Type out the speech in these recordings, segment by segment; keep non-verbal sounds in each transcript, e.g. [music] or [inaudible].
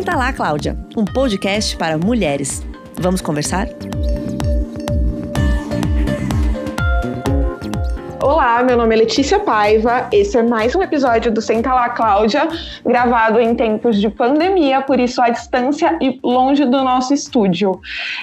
Senta lá, Cláudia, um podcast para mulheres. Vamos conversar? Olá, meu nome é Letícia Paiva. Esse é mais um episódio do Senta Lá Cláudia, gravado em tempos de pandemia, por isso à distância e longe do nosso estúdio.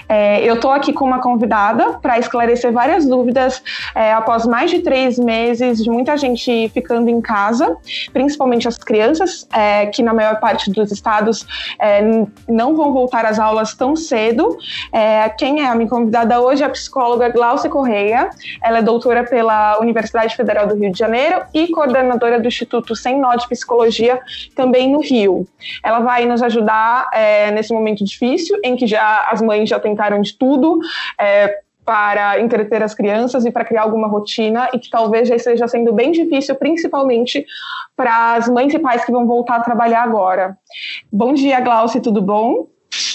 É, eu estou aqui com uma convidada para esclarecer várias dúvidas é, após mais de três meses de muita gente ficando em casa, principalmente as crianças, é, que na maior parte dos estados é, não vão voltar às aulas tão cedo. É, quem é a minha convidada hoje é a psicóloga Glaucia Correia. Ela é doutora pela Universidade Federal do Rio de Janeiro e coordenadora do Instituto Sem Nó de Psicologia, também no Rio. Ela vai nos ajudar é, nesse momento difícil, em que já as mães já tentaram de tudo. É, para entreter as crianças e para criar alguma rotina e que talvez já esteja sendo bem difícil, principalmente para as mães e pais que vão voltar a trabalhar agora. Bom dia, Glaucia, tudo bom?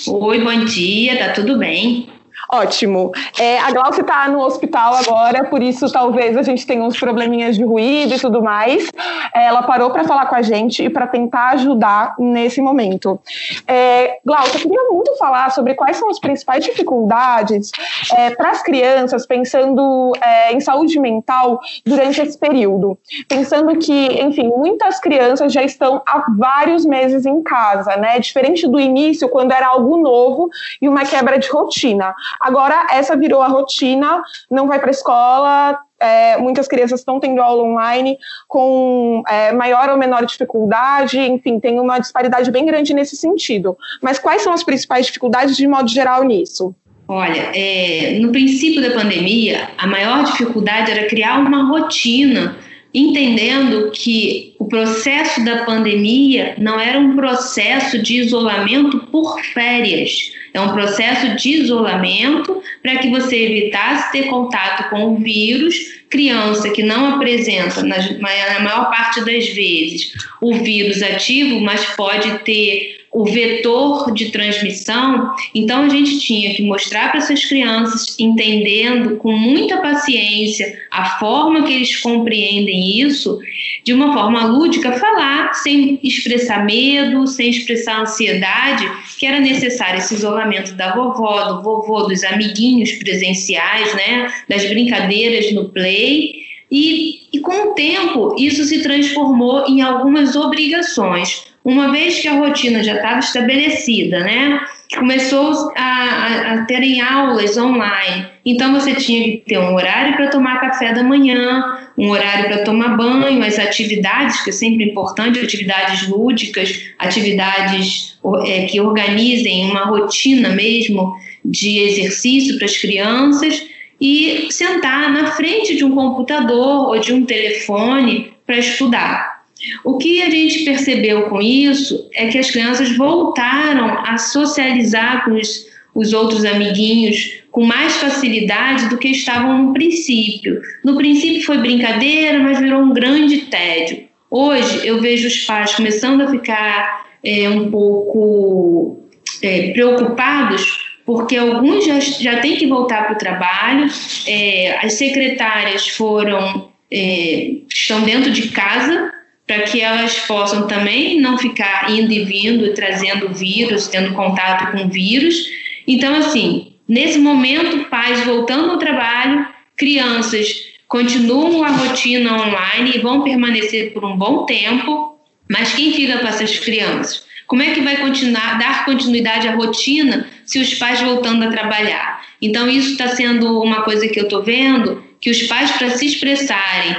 Oi, bom dia, tá tudo bem. Ótimo. É, a Glaucia está no hospital agora, por isso talvez a gente tenha uns probleminhas de ruído e tudo mais. Ela parou para falar com a gente e para tentar ajudar nesse momento. É, Glaucia, eu queria muito falar sobre quais são as principais dificuldades é, para as crianças pensando é, em saúde mental durante esse período. Pensando que, enfim, muitas crianças já estão há vários meses em casa, né? Diferente do início, quando era algo novo e uma quebra de rotina. Agora, essa virou a rotina, não vai para a escola, é, muitas crianças estão tendo aula online com é, maior ou menor dificuldade, enfim, tem uma disparidade bem grande nesse sentido. Mas quais são as principais dificuldades de modo geral nisso? Olha, é, no princípio da pandemia, a maior dificuldade era criar uma rotina, entendendo que o processo da pandemia não era um processo de isolamento por férias é um processo de isolamento para que você evitasse ter contato com o vírus. Criança que não apresenta, na maior parte das vezes, o vírus ativo, mas pode ter o vetor de transmissão, então a gente tinha que mostrar para essas crianças, entendendo com muita paciência a forma que eles compreendem isso, de uma forma lúdica, falar sem expressar medo, sem expressar ansiedade, que era necessário esse isolamento da vovó, do vovô, dos amiguinhos presenciais, né, das brincadeiras no play. E, e com o tempo, isso se transformou em algumas obrigações uma vez que a rotina já estava estabelecida, né? Começou a, a, a terem aulas online. Então você tinha que ter um horário para tomar café da manhã, um horário para tomar banho, as atividades, que é sempre importante, atividades lúdicas, atividades é, que organizem uma rotina mesmo de exercício para as crianças e sentar na frente de um computador ou de um telefone para estudar. O que a gente percebeu com isso é que as crianças voltaram a socializar com os, os outros amiguinhos com mais facilidade do que estavam no princípio. No princípio foi brincadeira, mas virou um grande tédio. Hoje eu vejo os pais começando a ficar é, um pouco é, preocupados porque alguns já, já têm que voltar para o trabalho, é, as secretárias foram é, estão dentro de casa para que elas possam também não ficar indo e vindo, trazendo vírus, tendo contato com vírus. Então, assim, nesse momento, pais voltando ao trabalho, crianças continuam a rotina online e vão permanecer por um bom tempo, mas quem fica com essas crianças? Como é que vai continuar, dar continuidade à rotina se os pais voltando a trabalhar? Então, isso está sendo uma coisa que eu estou vendo, que os pais, para se expressarem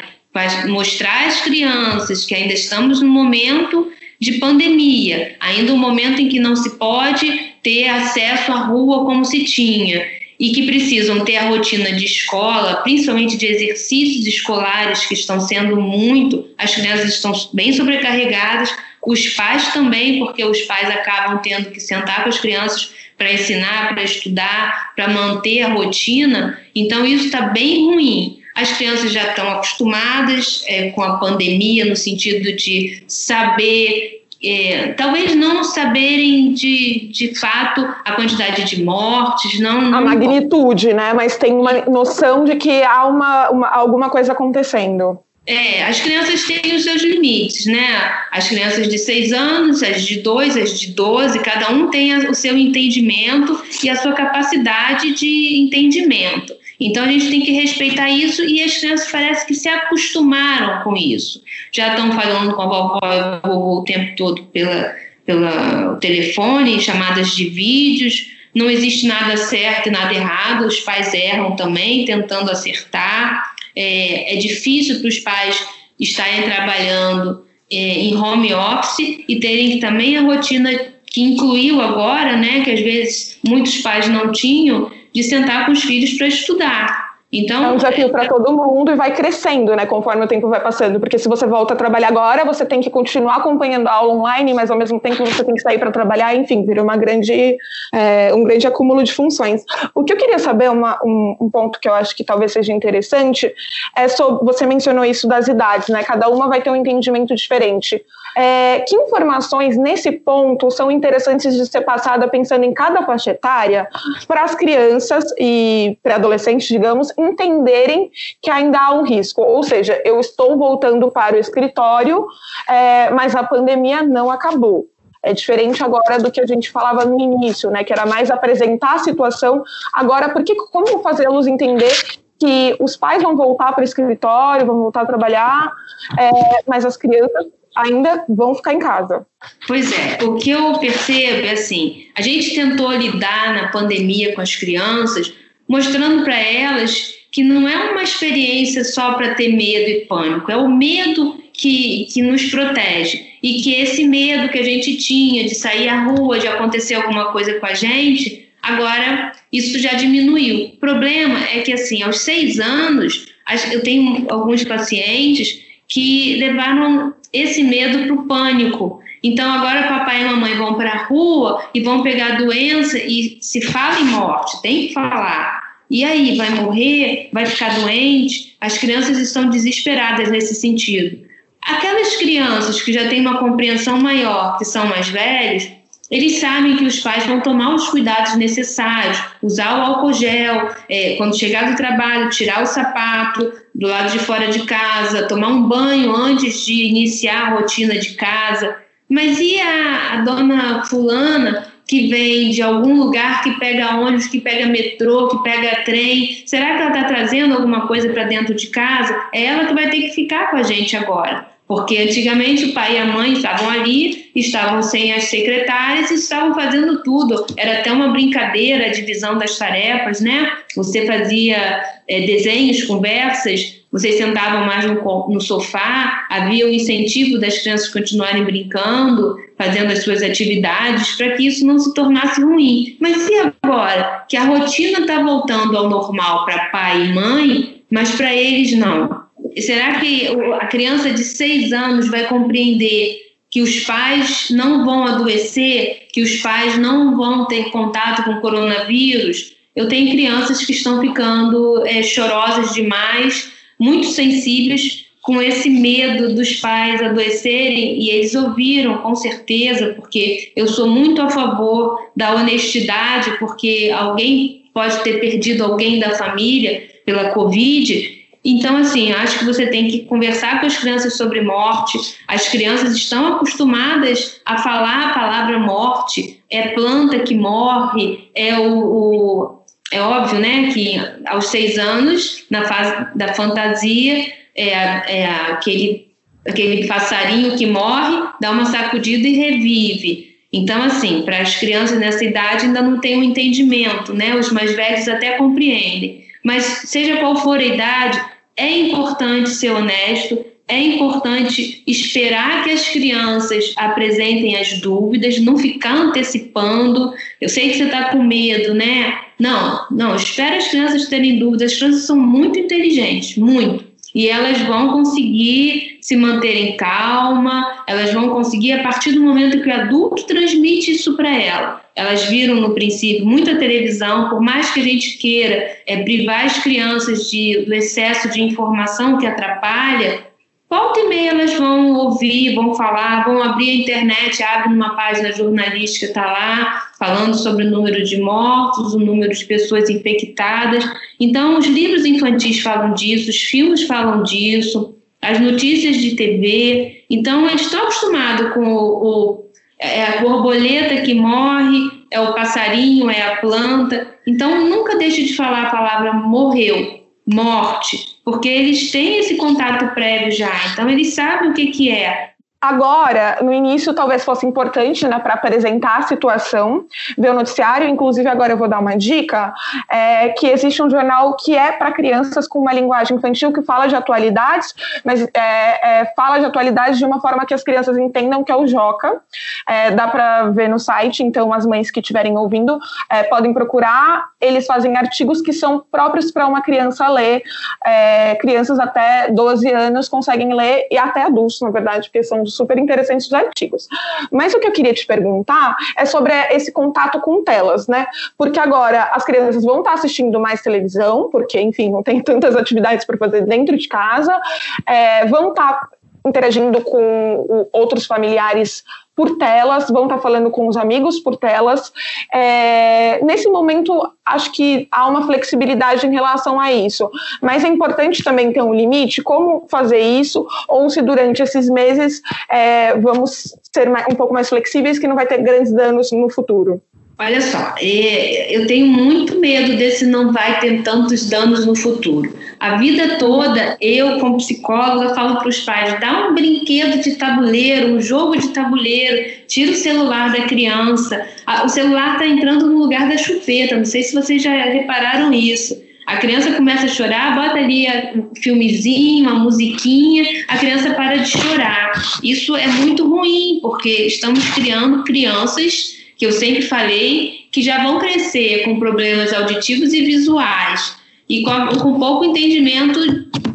mostrar às crianças que ainda estamos no momento de pandemia, ainda um momento em que não se pode ter acesso à rua como se tinha e que precisam ter a rotina de escola, principalmente de exercícios escolares que estão sendo muito, as crianças estão bem sobrecarregadas, os pais também, porque os pais acabam tendo que sentar com as crianças para ensinar, para estudar, para manter a rotina. Então isso está bem ruim. As crianças já estão acostumadas é, com a pandemia, no sentido de saber é, talvez não saberem de, de fato a quantidade de mortes, não, não, a magnitude, né? Mas tem uma noção de que há uma, uma, alguma coisa acontecendo. É, as crianças têm os seus limites, né? As crianças de 6 anos, as de 2, as de 12, cada um tem o seu entendimento e a sua capacidade de entendimento. Então a gente tem que respeitar isso e as crianças parece que se acostumaram com isso. Já estão falando com a vovó e a vovó o tempo todo pela, pela telefone, chamadas de vídeos. Não existe nada certo e nada errado, os pais erram também, tentando acertar é, é difícil para os pais estarem trabalhando é, em home office e terem também a rotina que incluiu agora, né, que às vezes muitos pais não tinham, de sentar com os filhos para estudar. Então, é um desafio para todo mundo e vai crescendo, né, conforme o tempo vai passando. Porque se você volta a trabalhar agora, você tem que continuar acompanhando a aula online, mas ao mesmo tempo você tem que sair para trabalhar, enfim, vira uma grande, é, um grande acúmulo de funções. O que eu queria saber, uma, um, um, ponto que eu acho que talvez seja interessante, é sobre, você mencionou isso das idades, né? Cada uma vai ter um entendimento diferente. É, que informações nesse ponto são interessantes de ser passada pensando em cada faixa etária para as crianças e pré-adolescentes, digamos, entenderem que ainda há um risco. Ou seja, eu estou voltando para o escritório, é, mas a pandemia não acabou. É diferente agora do que a gente falava no início, né? Que era mais apresentar a situação. Agora, porque como fazê-los entender que os pais vão voltar para o escritório, vão voltar a trabalhar, é, mas as crianças ainda vão ficar em casa. Pois é, o que eu percebo é assim: a gente tentou lidar na pandemia com as crianças, mostrando para elas que não é uma experiência só para ter medo e pânico, é o medo que, que nos protege. E que esse medo que a gente tinha de sair à rua, de acontecer alguma coisa com a gente, agora isso já diminuiu. O problema é que, assim, aos seis anos, eu tenho alguns pacientes que levaram esse medo para o pânico. Então agora papai e mamãe vão para a rua e vão pegar doença e se fala em morte, tem que falar. E aí, vai morrer? Vai ficar doente? As crianças estão desesperadas nesse sentido. Aquelas crianças que já têm uma compreensão maior, que são mais velhas, eles sabem que os pais vão tomar os cuidados necessários, usar o álcool gel, é, quando chegar do trabalho, tirar o sapato do lado de fora de casa, tomar um banho antes de iniciar a rotina de casa. Mas e a, a dona fulana que vem de algum lugar, que pega ônibus, que pega metrô, que pega trem? Será que ela está trazendo alguma coisa para dentro de casa? É ela que vai ter que ficar com a gente agora. Porque antigamente o pai e a mãe estavam ali, estavam sem as secretárias e estavam fazendo tudo. Era até uma brincadeira a divisão das tarefas, né? Você fazia é, desenhos, conversas, vocês sentavam mais no, no sofá, havia o incentivo das crianças continuarem brincando, fazendo as suas atividades, para que isso não se tornasse ruim. Mas e agora? Que a rotina está voltando ao normal para pai e mãe, mas para eles não será que a criança de seis anos vai compreender que os pais não vão adoecer, que os pais não vão ter contato com coronavírus? Eu tenho crianças que estão ficando é, chorosas demais, muito sensíveis com esse medo dos pais adoecerem e eles ouviram com certeza, porque eu sou muito a favor da honestidade, porque alguém pode ter perdido alguém da família pela Covid então, assim, acho que você tem que conversar com as crianças sobre morte. As crianças estão acostumadas a falar a palavra morte. É planta que morre, é o, o é óbvio, né, que aos seis anos, na fase da fantasia, é, é aquele, aquele passarinho que morre, dá uma sacudida e revive. Então, assim, para as crianças nessa idade ainda não tem um entendimento, né? Os mais velhos até compreendem. Mas seja qual for a idade, é importante ser honesto, é importante esperar que as crianças apresentem as dúvidas, não ficar antecipando. Eu sei que você está com medo, né? Não, não, espera as crianças terem dúvidas. As crianças são muito inteligentes, muito. E elas vão conseguir se manter em calma, elas vão conseguir, a partir do momento que o adulto transmite isso para ela, elas viram no princípio muita televisão, por mais que a gente queira é, privar as crianças de, do excesso de informação que atrapalha, volta e meia elas vão ouvir, vão falar, vão abrir a internet, abre uma página jornalística, está lá falando sobre o número de mortos, o número de pessoas infectadas. Então, os livros infantis falam disso, os filmes falam disso, as notícias de TV. Então, eles estão acostumados com o, o é a borboleta que morre, é o passarinho, é a planta. Então, nunca deixe de falar a palavra morreu, morte, porque eles têm esse contato prévio já. Então, eles sabem o que, que é. Agora, no início, talvez fosse importante né, para apresentar a situação, ver o noticiário. Inclusive, agora eu vou dar uma dica: é, que existe um jornal que é para crianças com uma linguagem infantil que fala de atualidades, mas é, é, fala de atualidades de uma forma que as crianças entendam, que é o Joca. É, dá para ver no site, então as mães que estiverem ouvindo é, podem procurar. Eles fazem artigos que são próprios para uma criança ler. É, crianças até 12 anos conseguem ler, e até adultos, na verdade, porque são super interessantes os artigos. Mas o que eu queria te perguntar é sobre esse contato com telas, né? Porque agora as crianças vão estar assistindo mais televisão, porque, enfim, não tem tantas atividades para fazer dentro de casa, é, vão estar interagindo com outros familiares por telas, vão estar falando com os amigos por telas. É, nesse momento, acho que há uma flexibilidade em relação a isso, mas é importante também ter um limite, como fazer isso, ou se durante esses meses é, vamos ser um pouco mais flexíveis, que não vai ter grandes danos no futuro. Olha só, é, eu tenho muito medo desse não vai ter tantos danos no futuro. A vida toda, eu, como psicóloga, falo para os pais: dá um brinquedo de tabuleiro, um jogo de tabuleiro, tira o celular da criança. O celular está entrando no lugar da chupeta, não sei se vocês já repararam isso. A criança começa a chorar, bota ali um filmezinho, uma musiquinha, a criança para de chorar. Isso é muito ruim, porque estamos criando crianças que eu sempre falei, que já vão crescer com problemas auditivos e visuais e com, com pouco entendimento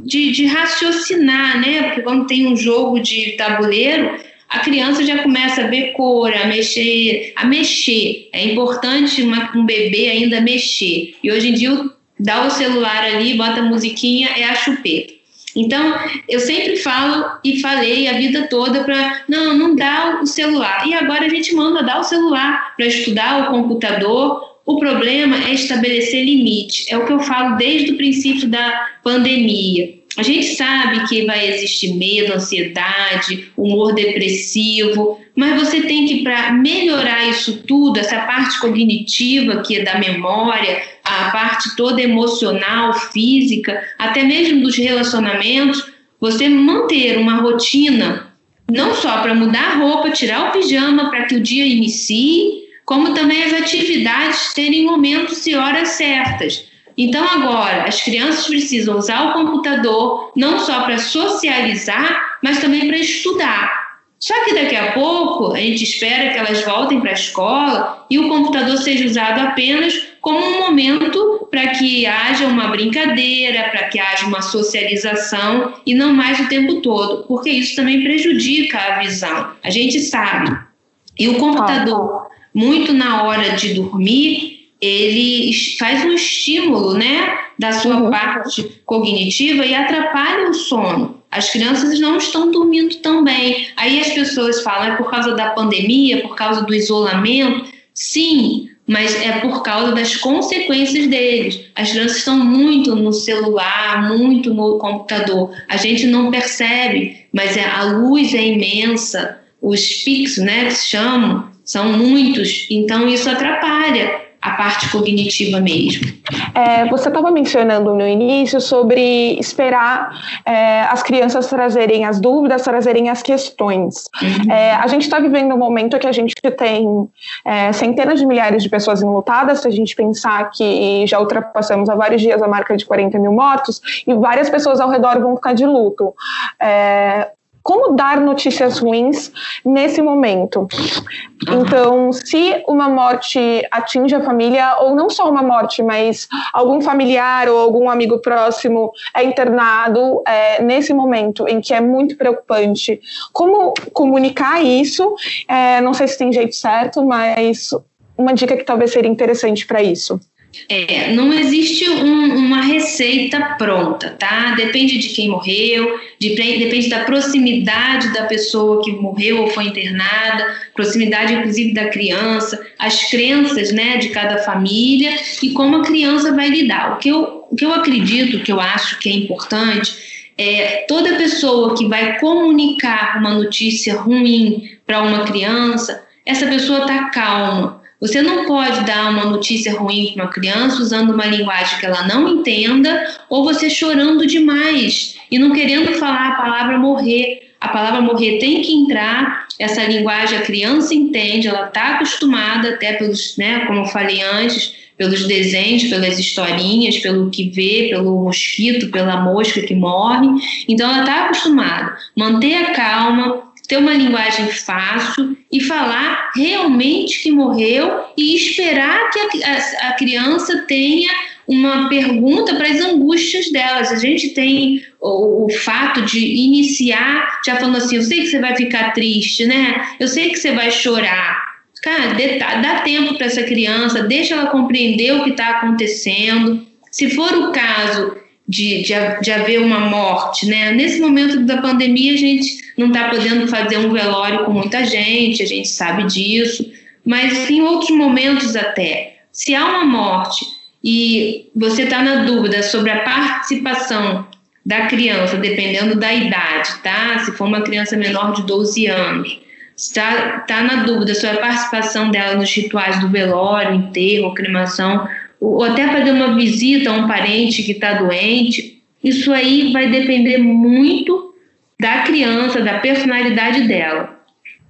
de, de, raciocinar, né? Porque quando tem um jogo de tabuleiro, a criança já começa a ver cor, a mexer, a mexer. É importante uma, um bebê ainda mexer. E hoje em dia dá o celular ali, bota a musiquinha, é a chupeta. Então, eu sempre falo e falei a vida toda para não, não dá o celular. E agora a gente manda dar o celular para estudar o computador. O problema é estabelecer limite. É o que eu falo desde o princípio da pandemia. A gente sabe que vai existir medo, ansiedade, humor depressivo, mas você tem que, para melhorar isso tudo, essa parte cognitiva que é da memória, a parte toda emocional, física, até mesmo dos relacionamentos, você manter uma rotina, não só para mudar a roupa, tirar o pijama para que o dia inicie, como também as atividades terem momentos e horas certas. Então, agora, as crianças precisam usar o computador não só para socializar, mas também para estudar. Só que daqui a pouco a gente espera que elas voltem para a escola e o computador seja usado apenas como um momento para que haja uma brincadeira, para que haja uma socialização e não mais o tempo todo, porque isso também prejudica a visão. A gente sabe. E o computador, muito na hora de dormir, ele faz um estímulo, né, da sua uhum. parte cognitiva e atrapalha o sono. As crianças não estão dormindo tão bem. Aí as pessoas falam, é por causa da pandemia, por causa do isolamento. Sim, mas é por causa das consequências deles. As crianças estão muito no celular, muito no computador. A gente não percebe, mas é, a luz é imensa, os pics, né, que se chamam, são muitos, então isso atrapalha a parte cognitiva mesmo. É, você estava mencionando no início sobre esperar é, as crianças trazerem as dúvidas, trazerem as questões. Uhum. É, a gente está vivendo um momento que a gente tem é, centenas de milhares de pessoas enlutadas, se a gente pensar que já ultrapassamos há vários dias a marca de 40 mil mortos, e várias pessoas ao redor vão ficar de luto. Como dar notícias ruins nesse momento. Então, se uma morte atinge a família, ou não só uma morte, mas algum familiar ou algum amigo próximo é internado é, nesse momento em que é muito preocupante, como comunicar isso? É, não sei se tem jeito certo, mas uma dica que talvez seria interessante para isso. É, não existe um, uma receita pronta, tá? Depende de quem morreu, de, depende da proximidade da pessoa que morreu ou foi internada, proximidade inclusive da criança, as crenças, né, de cada família e como a criança vai lidar. O que eu, o que eu acredito, que eu acho que é importante, é, toda pessoa que vai comunicar uma notícia ruim para uma criança, essa pessoa está calma. Você não pode dar uma notícia ruim para uma criança usando uma linguagem que ela não entenda ou você chorando demais e não querendo falar a palavra morrer. A palavra morrer tem que entrar, essa linguagem a criança entende, ela está acostumada, até pelos, né, como eu falei antes, pelos desenhos, pelas historinhas, pelo que vê, pelo mosquito, pela mosca que morre. Então ela está acostumada. Manter a calma, ter uma linguagem fácil e falar realmente que morreu e esperar que a, a, a criança tenha uma pergunta para as angústias delas. A gente tem o, o, fato de iniciar já falando assim: eu sei que você vai ficar triste, né? Eu sei que você vai chorar. Cara, dê, dá tempo para essa criança, deixa ela compreender o que está acontecendo. Se for o caso de, de, de, haver uma morte, né? Nesse momento da pandemia, a gente não está podendo fazer um velório com muita gente, a gente sabe disso, mas em outros momentos até, se há uma morte e você está na dúvida sobre a participação da criança, dependendo da idade, tá? Se for uma criança menor de 12 anos, está tá na dúvida sobre a participação dela nos rituais do velório, enterro, cremação, ou até fazer uma visita a um parente que está doente, isso aí vai depender muito da criança, da personalidade dela.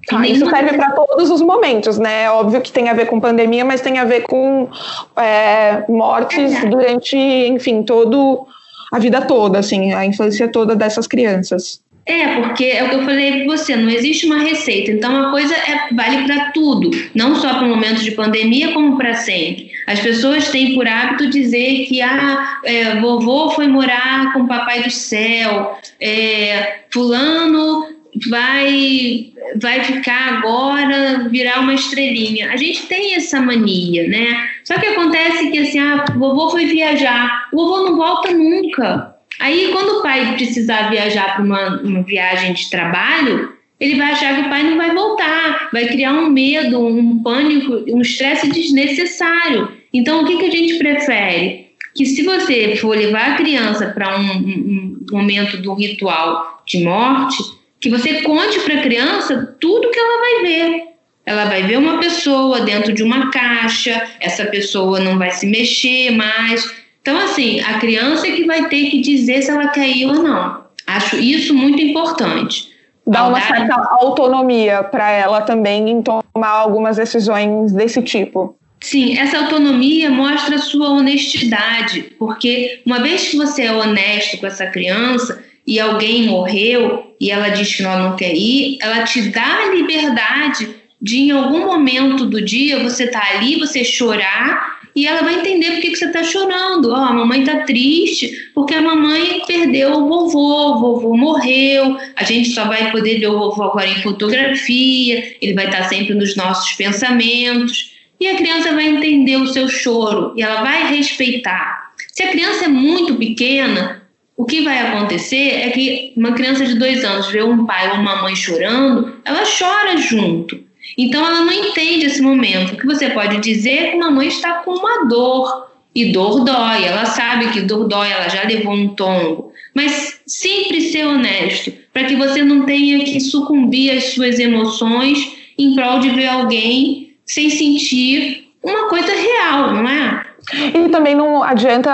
Tá, isso serve para todos os momentos, né? Óbvio que tem a ver com pandemia, mas tem a ver com é, mortes é. durante, enfim, todo a vida toda, assim, a infância toda dessas crianças. É, porque é o que eu falei para você, não existe uma receita. Então, a coisa é, vale para tudo, não só para o momento de pandemia, como para sempre. As pessoas têm por hábito dizer que ah, é, vovô foi morar com o papai do céu, é, fulano vai vai ficar agora virar uma estrelinha. A gente tem essa mania, né? Só que acontece que assim, ah, vovô foi viajar, o vovô não volta nunca. Aí, quando o pai precisar viajar para uma, uma viagem de trabalho, ele vai achar que o pai não vai voltar, vai criar um medo, um pânico, um estresse desnecessário. Então, o que, que a gente prefere? Que se você for levar a criança para um, um, momento do ritual de morte, que você conte para a criança tudo que ela vai ver. Ela vai ver uma pessoa dentro de uma caixa, essa pessoa não vai se mexer mais, então, assim, a criança é que vai ter que dizer se ela quer ir ou não. Acho isso muito importante. Dá uma certa autonomia para ela também em tomar algumas decisões desse tipo. Sim, essa autonomia mostra a sua honestidade, porque uma vez que você é honesto com essa criança e alguém morreu e ela diz que ela não quer ir, ela te dá a liberdade de em algum momento do dia você tá ali, você chorar e ela vai entender por que, você está chorando. Oh, a mamãe está triste porque a mamãe perdeu o vovô, o vovô morreu, a gente só vai poder ver o vovô agora em fotografia, ele vai estar tá sempre nos nossos pensamentos. E a criança vai entender o seu choro e ela vai respeitar. Se a criança é muito pequena, o que vai acontecer é que uma criança de dois anos vê um pai ou uma mãe chorando, ela chora junto. Então ela não entende esse momento. O que você pode dizer é que uma mãe está com uma dor e dor dói. Ela sabe que dor dói, ela já levou um tombo. Mas sempre ser honesto, para que você não tenha que sucumbir às suas emoções em prol de ver alguém sem sentir uma coisa real, não é? E também não adianta,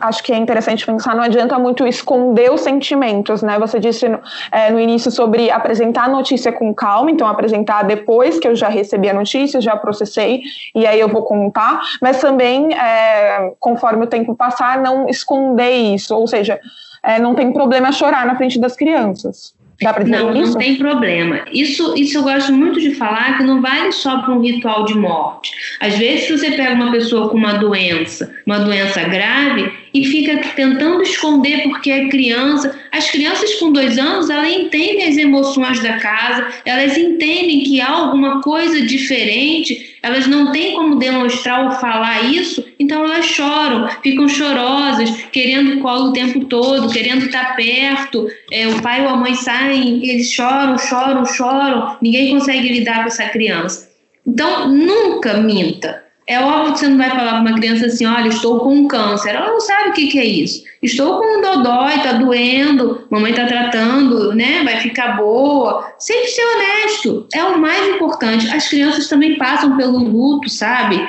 acho que é interessante pensar, não adianta muito esconder os sentimentos, né? Você disse no, é, no início sobre apresentar a notícia com calma, então apresentar depois que eu já recebi a notícia, já processei, e aí eu vou contar, mas também, é, conforme o tempo passar, não esconder isso, ou seja, é, não tem problema chorar na frente das crianças. Dá dizer não, isso? Não tem problema. Isso, isso eu gosto muito de falar que não vale só para um ritual de morte. Às vezes, se você pega uma pessoa com uma doença, uma doença grave, e fica tentando esconder porque é criança. As crianças com dois anos, elas entendem as emoções da casa, elas entendem que há alguma coisa diferente, elas não têm como demonstrar ou falar isso, então elas choram, ficam chorosas, querendo colo o tempo todo, querendo estar perto. É, o pai ou a mãe saem, eles choram, choram, choram, ninguém consegue lidar com essa criança. Então, nunca minta. É óbvio que você não vai falar para uma criança assim, olha, estou com câncer. Ela não sabe o que, que é isso. Estou com um dodói, está doendo, mamãe está tratando, né? Vai ficar boa. Sempre ser honesto. É o mais importante. As crianças também passam pelo luto, sabe?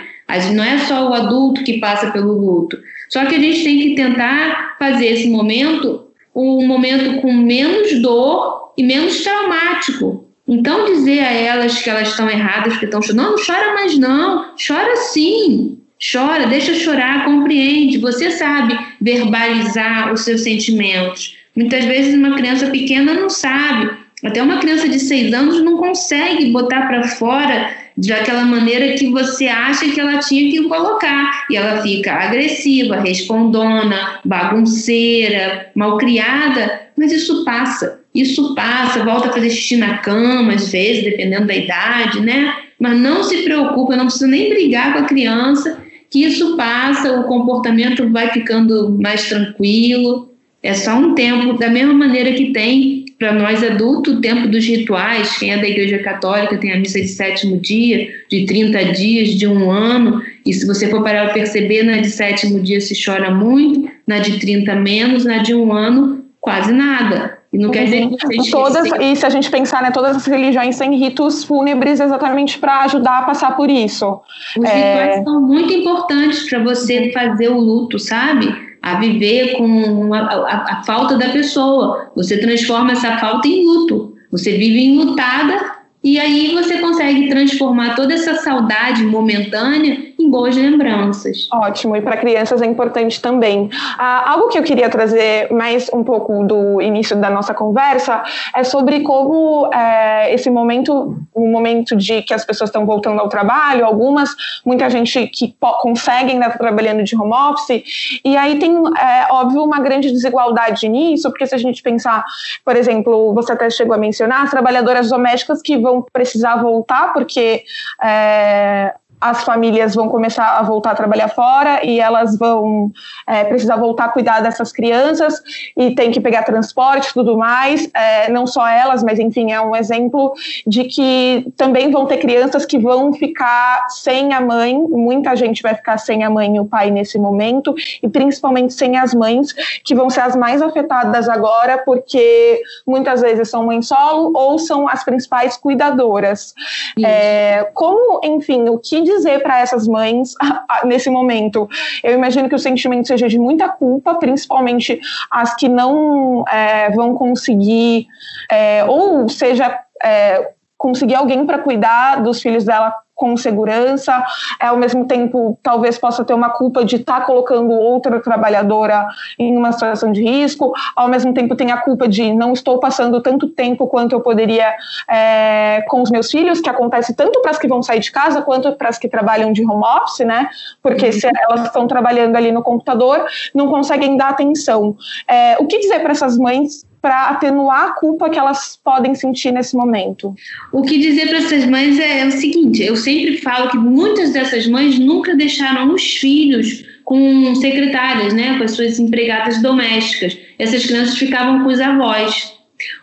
Não é só o adulto que passa pelo luto. Só que a gente tem que tentar fazer esse momento um momento com menos dor e menos traumático. Então, dizer a elas que elas estão erradas, que estão chorando, não, não chora mais não, chora sim, chora, deixa chorar, compreende. Você sabe verbalizar os seus sentimentos. Muitas vezes uma criança pequena não sabe, até uma criança de seis anos não consegue botar para fora daquela maneira que você acha que ela tinha que colocar. E ela fica agressiva, respondona, bagunceira, malcriada, mas isso passa. Isso passa, volta a fazer xixi na cama, às vezes, dependendo da idade, né? Mas não se preocupa, não precisa nem brigar com a criança, que isso passa, o comportamento vai ficando mais tranquilo. É só um tempo, da mesma maneira que tem para nós adultos o tempo dos rituais. Quem é da Igreja Católica tem a missa de sétimo dia, de 30 dias, de um ano. E se você for parar para perceber, na de sétimo dia se chora muito, na de 30 menos, na de um ano quase nada. E não quer dizer que todas E se a gente pensar, né, todas as religiões têm ritos fúnebres exatamente para ajudar a passar por isso. Os é... rituais são muito importantes para você fazer o luto, sabe? A viver com a, a, a falta da pessoa. Você transforma essa falta em luto. Você vive enlutada e aí você consegue transformar toda essa saudade momentânea em boas lembranças. Ótimo, e para crianças é importante também. Ah, algo que eu queria trazer mais um pouco do início da nossa conversa é sobre como é, esse momento, o momento de que as pessoas estão voltando ao trabalho, algumas, muita gente que conseguem estar trabalhando de home office, e aí tem, é, óbvio, uma grande desigualdade nisso, porque se a gente pensar, por exemplo, você até chegou a mencionar as trabalhadoras domésticas que vão precisar voltar, porque é, as famílias vão começar a voltar a trabalhar fora e elas vão é, precisar voltar a cuidar dessas crianças e tem que pegar transporte e tudo mais. É, não só elas, mas enfim, é um exemplo de que também vão ter crianças que vão ficar sem a mãe, muita gente vai ficar sem a mãe e o pai nesse momento, e principalmente sem as mães, que vão ser as mais afetadas agora, porque muitas vezes são mãe solo ou são as principais cuidadoras. É, como, enfim, o que dizer para essas mães [laughs] nesse momento? Eu imagino que o sentimento seja de muita culpa, principalmente as que não é, vão conseguir, é, ou seja, é, conseguir alguém para cuidar dos filhos dela com segurança, é, ao mesmo tempo talvez possa ter uma culpa de estar tá colocando outra trabalhadora em uma situação de risco, ao mesmo tempo tem a culpa de não estou passando tanto tempo quanto eu poderia é, com os meus filhos, que acontece tanto para as que vão sair de casa quanto para as que trabalham de home office, né? Porque se elas estão trabalhando ali no computador, não conseguem dar atenção. É, o que dizer para essas mães para atenuar a culpa que elas podem sentir nesse momento. O que dizer para essas mães é, é, o seguinte: eu sempre falo que muitas dessas mães nunca deixaram os filhos com secretárias, né, com as suas empregadas domésticas. Essas crianças ficavam com os avós.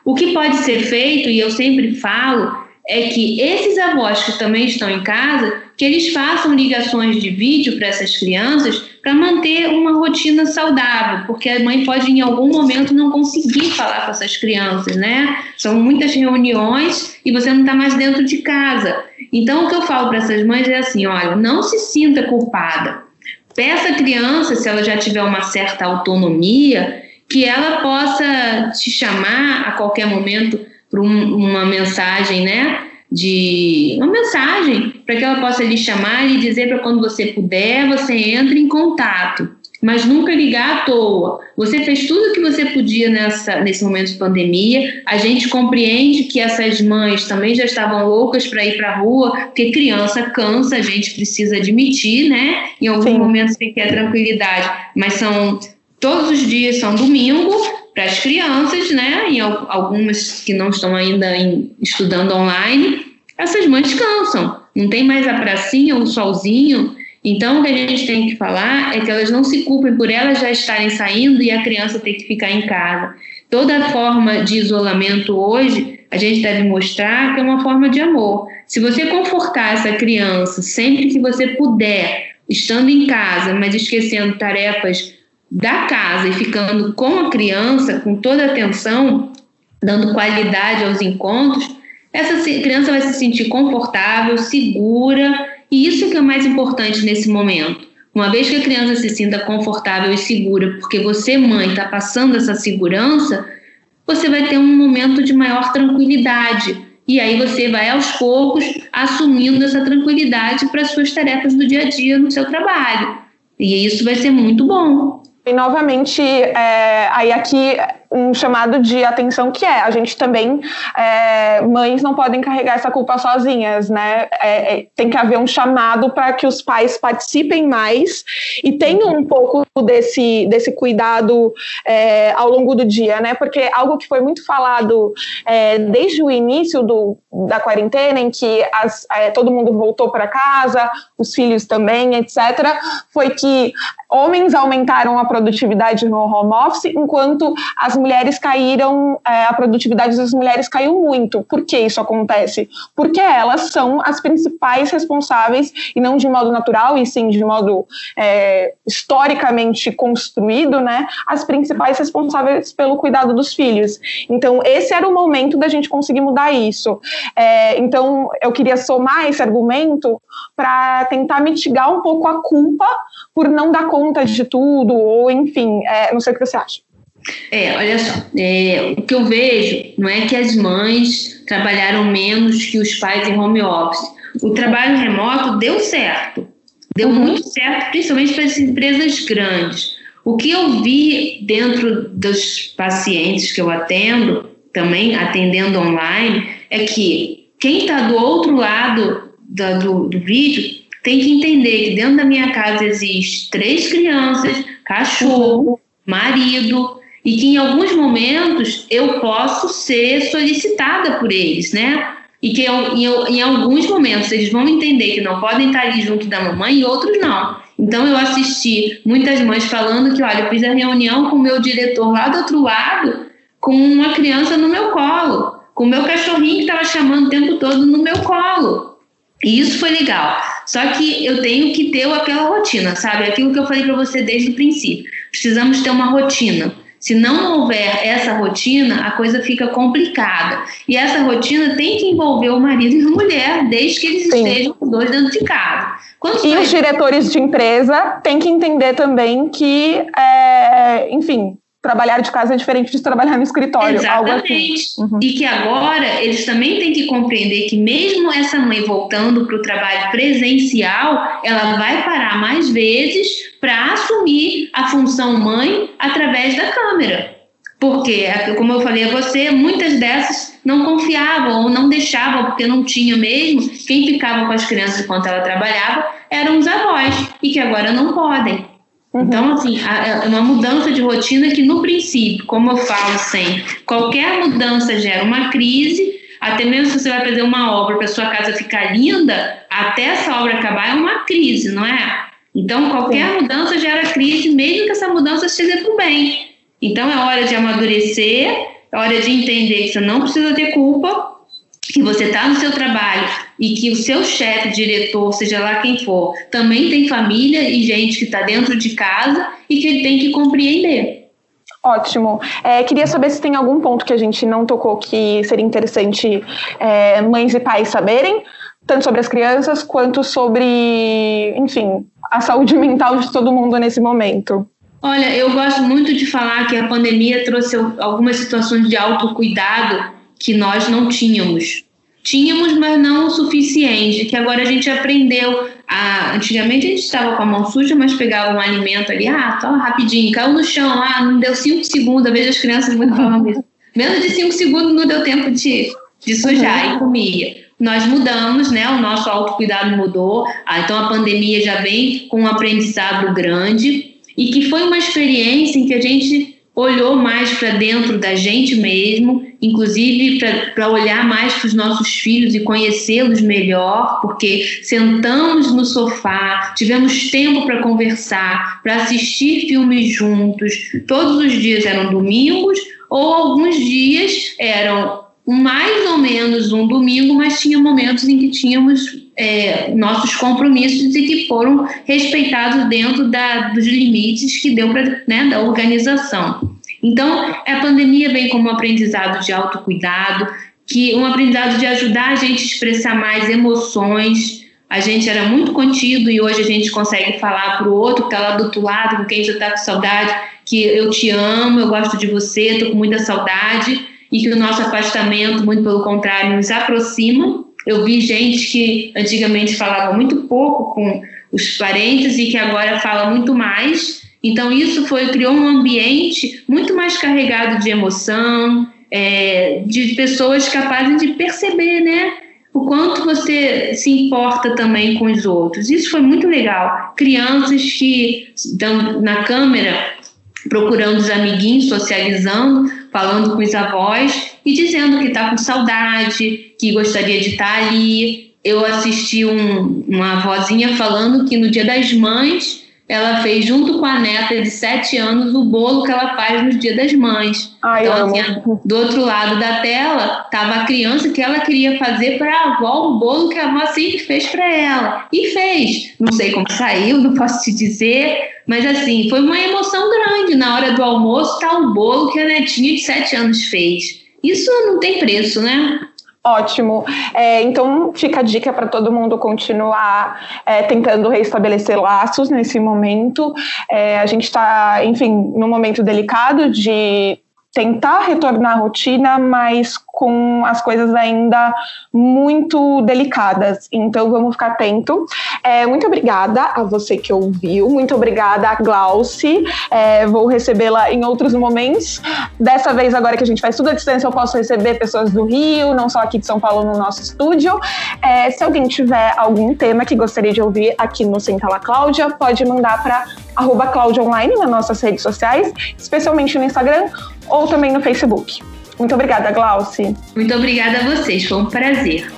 O que pode ser feito, e eu sempre falo, é que esses avós que também estão em casa, que eles façam ligações de vídeo para essas crianças para manter uma rotina saudável, porque a mãe pode em algum momento não conseguir falar com essas crianças, né? São muitas reuniões e você não está mais dentro de casa. Então, o que eu falo para essas mães é assim: olha, não se sinta culpada. Peça à criança, se ela já tiver uma certa autonomia, que ela possa te chamar a qualquer momento para um, uma mensagem, né? de uma mensagem para que ela possa lhe chamar e dizer para quando você puder, você entre em contato, mas nunca ligar à toa. Você fez tudo o que você podia nessa, nesse momento de pandemia. A gente compreende que essas mães também já estavam loucas para ir para a rua, porque criança cansa, a gente precisa admitir, né? Em alguns Sim. momentos tem que ter tranquilidade, mas são todos os dias são domingo para as crianças, né? E algumas que não estão ainda estudando online, essas mães cansam. Não tem mais a pracinha, o solzinho. Então, o que a gente tem que falar é que elas não se culpem por elas já estarem saindo e a criança ter que ficar em casa. toda forma de isolamento hoje, a gente deve mostrar que é uma forma de amor. Se você confortar essa criança sempre que você puder, estando em casa, mas esquecendo tarefas da casa e ficando com a criança, com toda a atenção, dando qualidade aos encontros, essa criança vai se sentir confortável, segura, e isso que é o mais importante nesse momento. Uma vez que a criança se sinta confortável e segura, porque você, mãe, está passando essa segurança, você vai ter um momento de maior tranquilidade. E aí você vai aos poucos assumindo essa tranquilidade para suas tarefas do dia a dia no seu trabalho. E isso vai ser muito bom. E novamente, é, aí aqui um chamado de atenção que é. A gente também é, mães não podem carregar essa culpa sozinhas né? É, é, tem que haver um chamado para que os pais participem mais e tenham um pouco desse desse cuidado é, ao longo do dia né? Porque algo que foi muito falado é, desde o início do, da quarentena em que as, é, todo mundo voltou para casa os filhos também etc foi que homens aumentaram a produtividade no home office enquanto as mulheres caíram, é, a produtividade das mulheres caiu muito. Por que isso acontece? Porque elas são as principais responsáveis, e não de modo natural, e sim de modo é, historicamente construído, né, as principais responsáveis pelo cuidado dos filhos. Então, esse era o momento da gente conseguir mudar isso. É, então, eu queria somar esse argumento para tentar mitigar um pouco a culpa por não dar conta de tudo, ou enfim, é, não sei o que você acha. É, olha só, é, o que eu vejo não é que as mães trabalharam menos que os pais em home office. O trabalho remoto deu certo, deu uhum. muito certo, principalmente para as empresas grandes. O que eu vi dentro dos pacientes que eu atendo, também atendendo online, é que quem está do outro lado da, do, do vídeo tem que entender que dentro da minha casa existe três crianças, cachorro, uhum. marido, e que em alguns momentos eu posso ser solicitada por eles, né? E que eu, em, alguns momentos eles vão entender que não podem estar ali junto da mamãe e outros não. Então eu assisti muitas mães falando que, olha, eu fiz a reunião com o meu diretor lá do outro lado, com uma criança no meu colo, com o meu cachorrinho que estava chamando o tempo todo no meu colo. E isso foi legal. Só que eu tenho que ter aquela rotina, sabe? Aquilo que eu falei para você desde o princípio. Precisamos ter uma rotina. Se não houver essa rotina, a coisa fica complicada. E essa rotina tem que envolver o marido e a mulher, desde que eles Sim. estejam os dois dentro de casa. Quando e os diretores de empresa têm que entender também que, é, enfim, trabalhar de casa é diferente de trabalhar no escritório. Assim. Exatamente. Assim. Uhum. E que agora eles também têm que compreender que mesmo essa mãe voltando para o trabalho presencial, ela vai parar mais vezes para assumir a função mãe através da câmera. Porque, como eu falei a você, muitas dessas não confiavam ou não deixavam, porque não tinha mesmo. Quem ficava com as crianças enquanto ela trabalhava eram os avós, e que agora não podem. Uhum. Então, assim, é uma mudança de rotina que, no princípio, como eu falo sempre, qualquer mudança gera uma crise, até mesmo se você vai fazer uma obra para sua casa ficar linda, até essa obra acabar é uma crise, não é? Então, qualquer Sim. mudança gera crise, mesmo que essa mudança seja para o bem. Então, é hora de amadurecer, é hora de entender que você não precisa ter culpa, que você está no seu trabalho e que o seu chefe, diretor, seja lá quem for, também tem família e gente que está dentro de casa e que ele tem que compreender. Ótimo. É, queria saber se tem algum ponto que a gente não tocou que seria interessante é, mães e pais saberem, tanto sobre as crianças quanto sobre, enfim, a saúde [laughs] mental de todo mundo nesse momento. Olha, eu gosto muito de falar que a pandemia trouxe algumas situações de autocuidado que nós não tínhamos. Tínhamos, mas não o suficiente, que agora a gente aprendeu. A, antigamente a gente estava com a mão suja, mas pegava um alimento ali, ah, tá rapidinho, caiu no chão, ah, não deu cinco segundos, vejo as crianças muito falando isso. Menos de cinco segundos não deu tempo de, de sujar uhum. e comia. Nós mudamos, né? O nosso autocuidado mudou. Ah, então a pandemia já vem com um aprendizado grande e que foi uma experiência em que a gente olhou mais para dentro da gente mesmo, inclusive para olhar mais para os nossos filhos e conhecê-los melhor, porque sentamos no sofá, tivemos tempo para conversar, para assistir filmes juntos. Todos os dias eram domingos ou alguns dias eram mais ou menos um domingo, mas tinha momentos em que tínhamos é, nossos compromissos e que foram respeitados dentro da, dos limites que deu para né, da organização. Então, a pandemia vem como um aprendizado de autocuidado, que um aprendizado de ajudar a gente a expressar mais emoções. A gente era muito contido e hoje a gente consegue falar para o outro que está lá do outro lado, com quem já está com saudade, que eu te amo, eu gosto de você, estou com muita saudade e que o nosso afastamento, muito pelo contrário, nos aproxima. Eu vi gente que antigamente falava muito pouco com os parentes e que agora fala muito mais. Então isso foi criou um ambiente muito mais carregado de emoção, é, de pessoas capazes de perceber, né? O quanto você se importa também com os outros. Isso foi muito legal. Crianças que estão na câmera procurando os amiguinhos, socializando, falando com os avós e dizendo que está com saudade, que gostaria de estar tá ali. Eu assisti um, uma avózinha falando que no Dia das Mães ela fez junto com a neta de sete anos o bolo que ela faz no Dia das Mães. Ai, então, assim, do outro lado da tela estava a criança que ela queria fazer para a avó o bolo que a avó sempre fez para ela. E fez. Não sei como saiu, [laughs] não posso te dizer, mas assim, foi uma emoção grande. Na hora do almoço tá o bolo que a netinha de sete anos fez. Isso não tem preço, né? Ótimo. É, então, fica a dica para todo mundo continuar é, tentando restabelecer laços nesse momento. É, a gente está, enfim, num momento delicado de tentar retornar à rotina, mas com as coisas ainda muito delicadas. Então vamos ficar atento. É, muito obrigada a você que ouviu, muito obrigada a Glauci. É, vou recebê-la em outros momentos. Dessa vez, agora que a gente faz tudo à distância, eu posso receber pessoas do Rio, não só aqui de São Paulo no nosso estúdio. É, se alguém tiver algum tema que gostaria de ouvir aqui no Sentala Cláudia, pode mandar para arroba Cláudia Online nas nossas redes sociais, especialmente no Instagram ou também no Facebook. Muito obrigada, Glauci. Muito obrigada a vocês, foi um prazer.